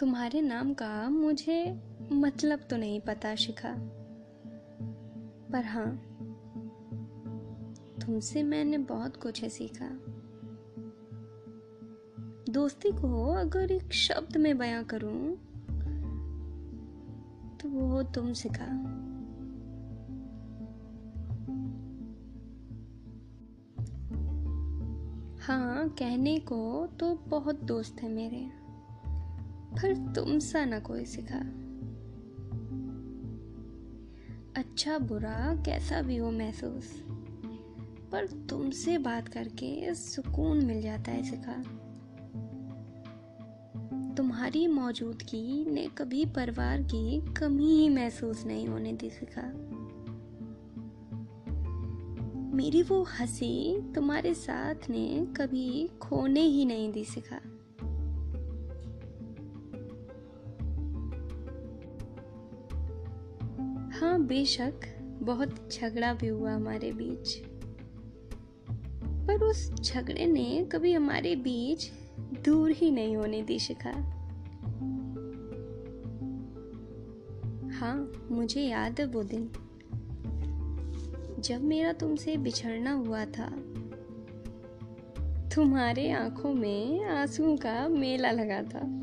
तुम्हारे नाम का मुझे मतलब तो नहीं पता शिखा। पर हाँ तुमसे मैंने बहुत कुछ है सीखा। दोस्ती को अगर एक शब्द में बयां करूँ तो वो तुम सिखा हाँ कहने को तो बहुत दोस्त है मेरे। पर तुम सा ना कोई सिखा। अच्छा बुरा कैसा भी हो महसूस, पर तुमसे बात करके सुकून मिल जाता है सिखा। तुम्हारी मौजूदगी ने कभी परिवार की कमी ही महसूस नहीं होने दी सिखा। मेरी वो हँसी तुम्हारे साथ ने कभी खोने ही नहीं दी सिखा। हाँ बेशक, बहुत झगड़ा भी हुआ हमारे बीच। पर उस झगड़े ने कभी हमारे बीच दूर ही नहीं होने दी शिखा। हाँ मुझे याद है वो दिन। जब मेरा तुमसे बिछड़ना हुआ था, तुम्हारे आँखों में आंसुओं का मेला लगा था।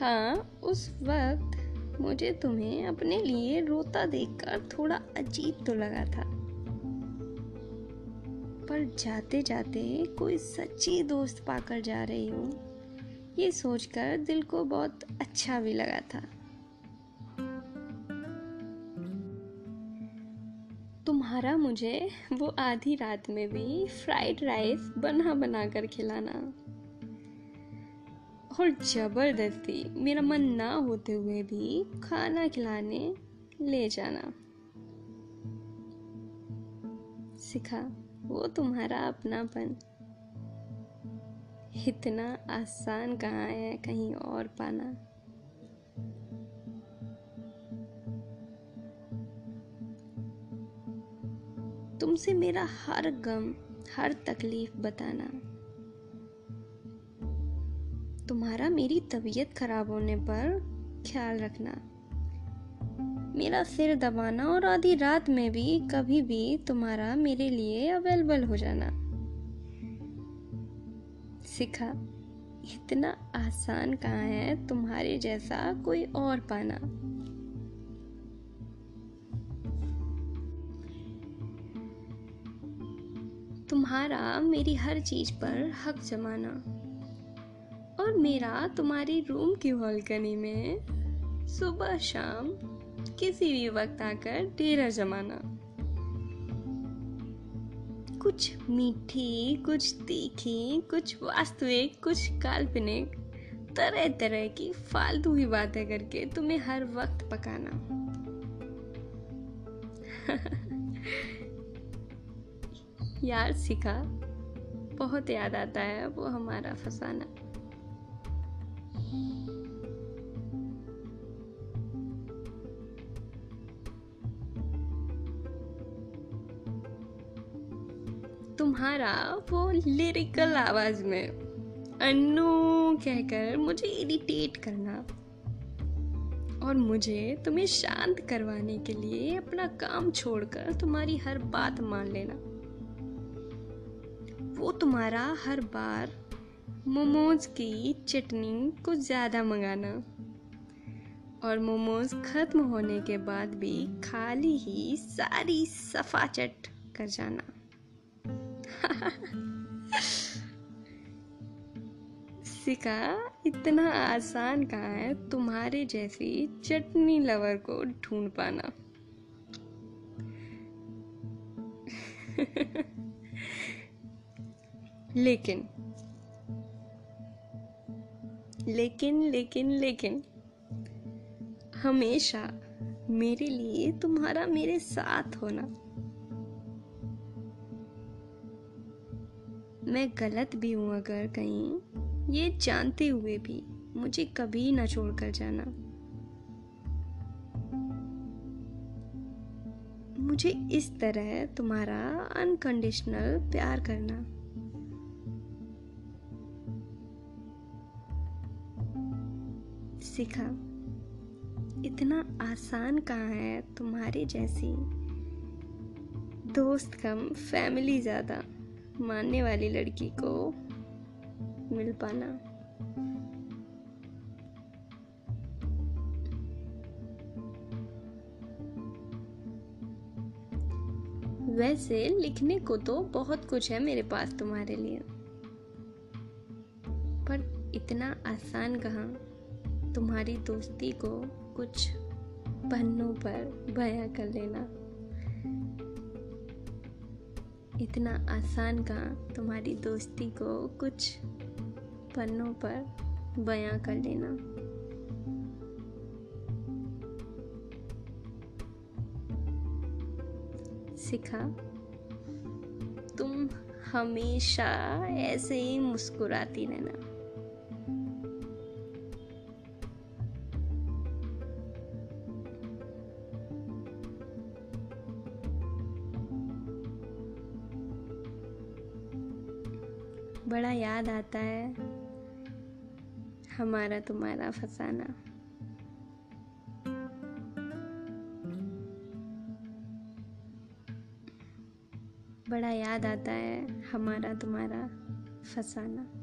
हाँ उस वक्त मुझे तुम्हें अपने लिए रोता देखकर थोड़ा अजीब तो लगा था। पर जाते जाते कोई सच्ची दोस्त पाकर जा रही हूँ, ये सोचकर दिल को बहुत अच्छा भी लगा था। तुम्हारा मुझे वो आधी रात में भी फ्राइड राइस बना बना कर खिलाना। और ज़बरदस्ती मेरा मन ना होते हुए भी खाना खिलाने ले जाना। सिखा, वो तुम्हारा अपनापन। इतना आसान कहाँ है कहीं और पाना? तुमसे मेरा हर गम, हर तकलीफ़ बताना। तुम्हारा मेरी तबीयत खराब होने पर ख्याल रखना। मेरा सिर दबाना और आधी रात में भी कभी भी तुम्हारा मेरे लिए अवेलेबल हो जाना। सिखा, इतना आसान कहाँ है तुम्हारे जैसा कोई और पाना? तुम्हारा मेरी हर चीज़ पर हक जमाना। और मेरा तुम्हारी रूम की बालकनी में सुबह शाम किसी भी वक्त आकर डेरा जमाना। कुछ मीठी, कुछ तीखी, कुछ वास्तविक, कुछ काल्पनिक तरह तरह की फालतू ही बातें करके तुम्हें हर वक्त पकाना। यार, सिखा, बहुत याद आता है वो हमारा फसाना। तुम्हारा वो लिरिकल आवाज़ में अन्नू कहकर मुझे इरिटेट करना और मुझे तुम्हें शांत करवाने के लिए अपना काम छोड़कर तुम्हारी हर बात मान लेना। वो तुम्हारा हर बार मोमोज की चटनी कुछ ज़्यादा मंगाना। और मोमोज खत्म होने के बाद भी खाली ही सारी सफ़ा चट कर जाना। सिका, इतना आसान कहाँ है तुम्हारे जैसी चटनी लवर को ढूंढ पाना। लेकिन लेकिन लेकिन लेकिन हमेशा मेरे लिए तुम्हारा मेरे साथ होना। मैं गलत भी हूँ अगर कहीं। ये जानते हुए भी मुझे कभी ना छोड़कर जाना। मुझे इस तरह तुम्हारा अनकंडीशनल प्यार करना। सीखा। इतना आसान कहाँ है तुम्हारे जैसी? दोस्त कम फैमिली ज़्यादा, मानने वाली लड़की को मिल पाना। वैसे लिखने को तो बहुत कुछ है मेरे पास तुम्हारे लिए। पर इतना आसान कहाँ? तुम्हारी दोस्ती को कुछ पन्नों पर बयां कर लेना। इतना आसान कहाँ? तुम्हारी दोस्ती को कुछ पन्नों पर बयां कर लेना। सिखा, तुम हमेशा ऐसे ही मुस्कुराती रहना। बड़ा याद आता है। हमारा तुम्हारा फसाना। बड़ा याद आता है हमारा तुम्हारा फसाना।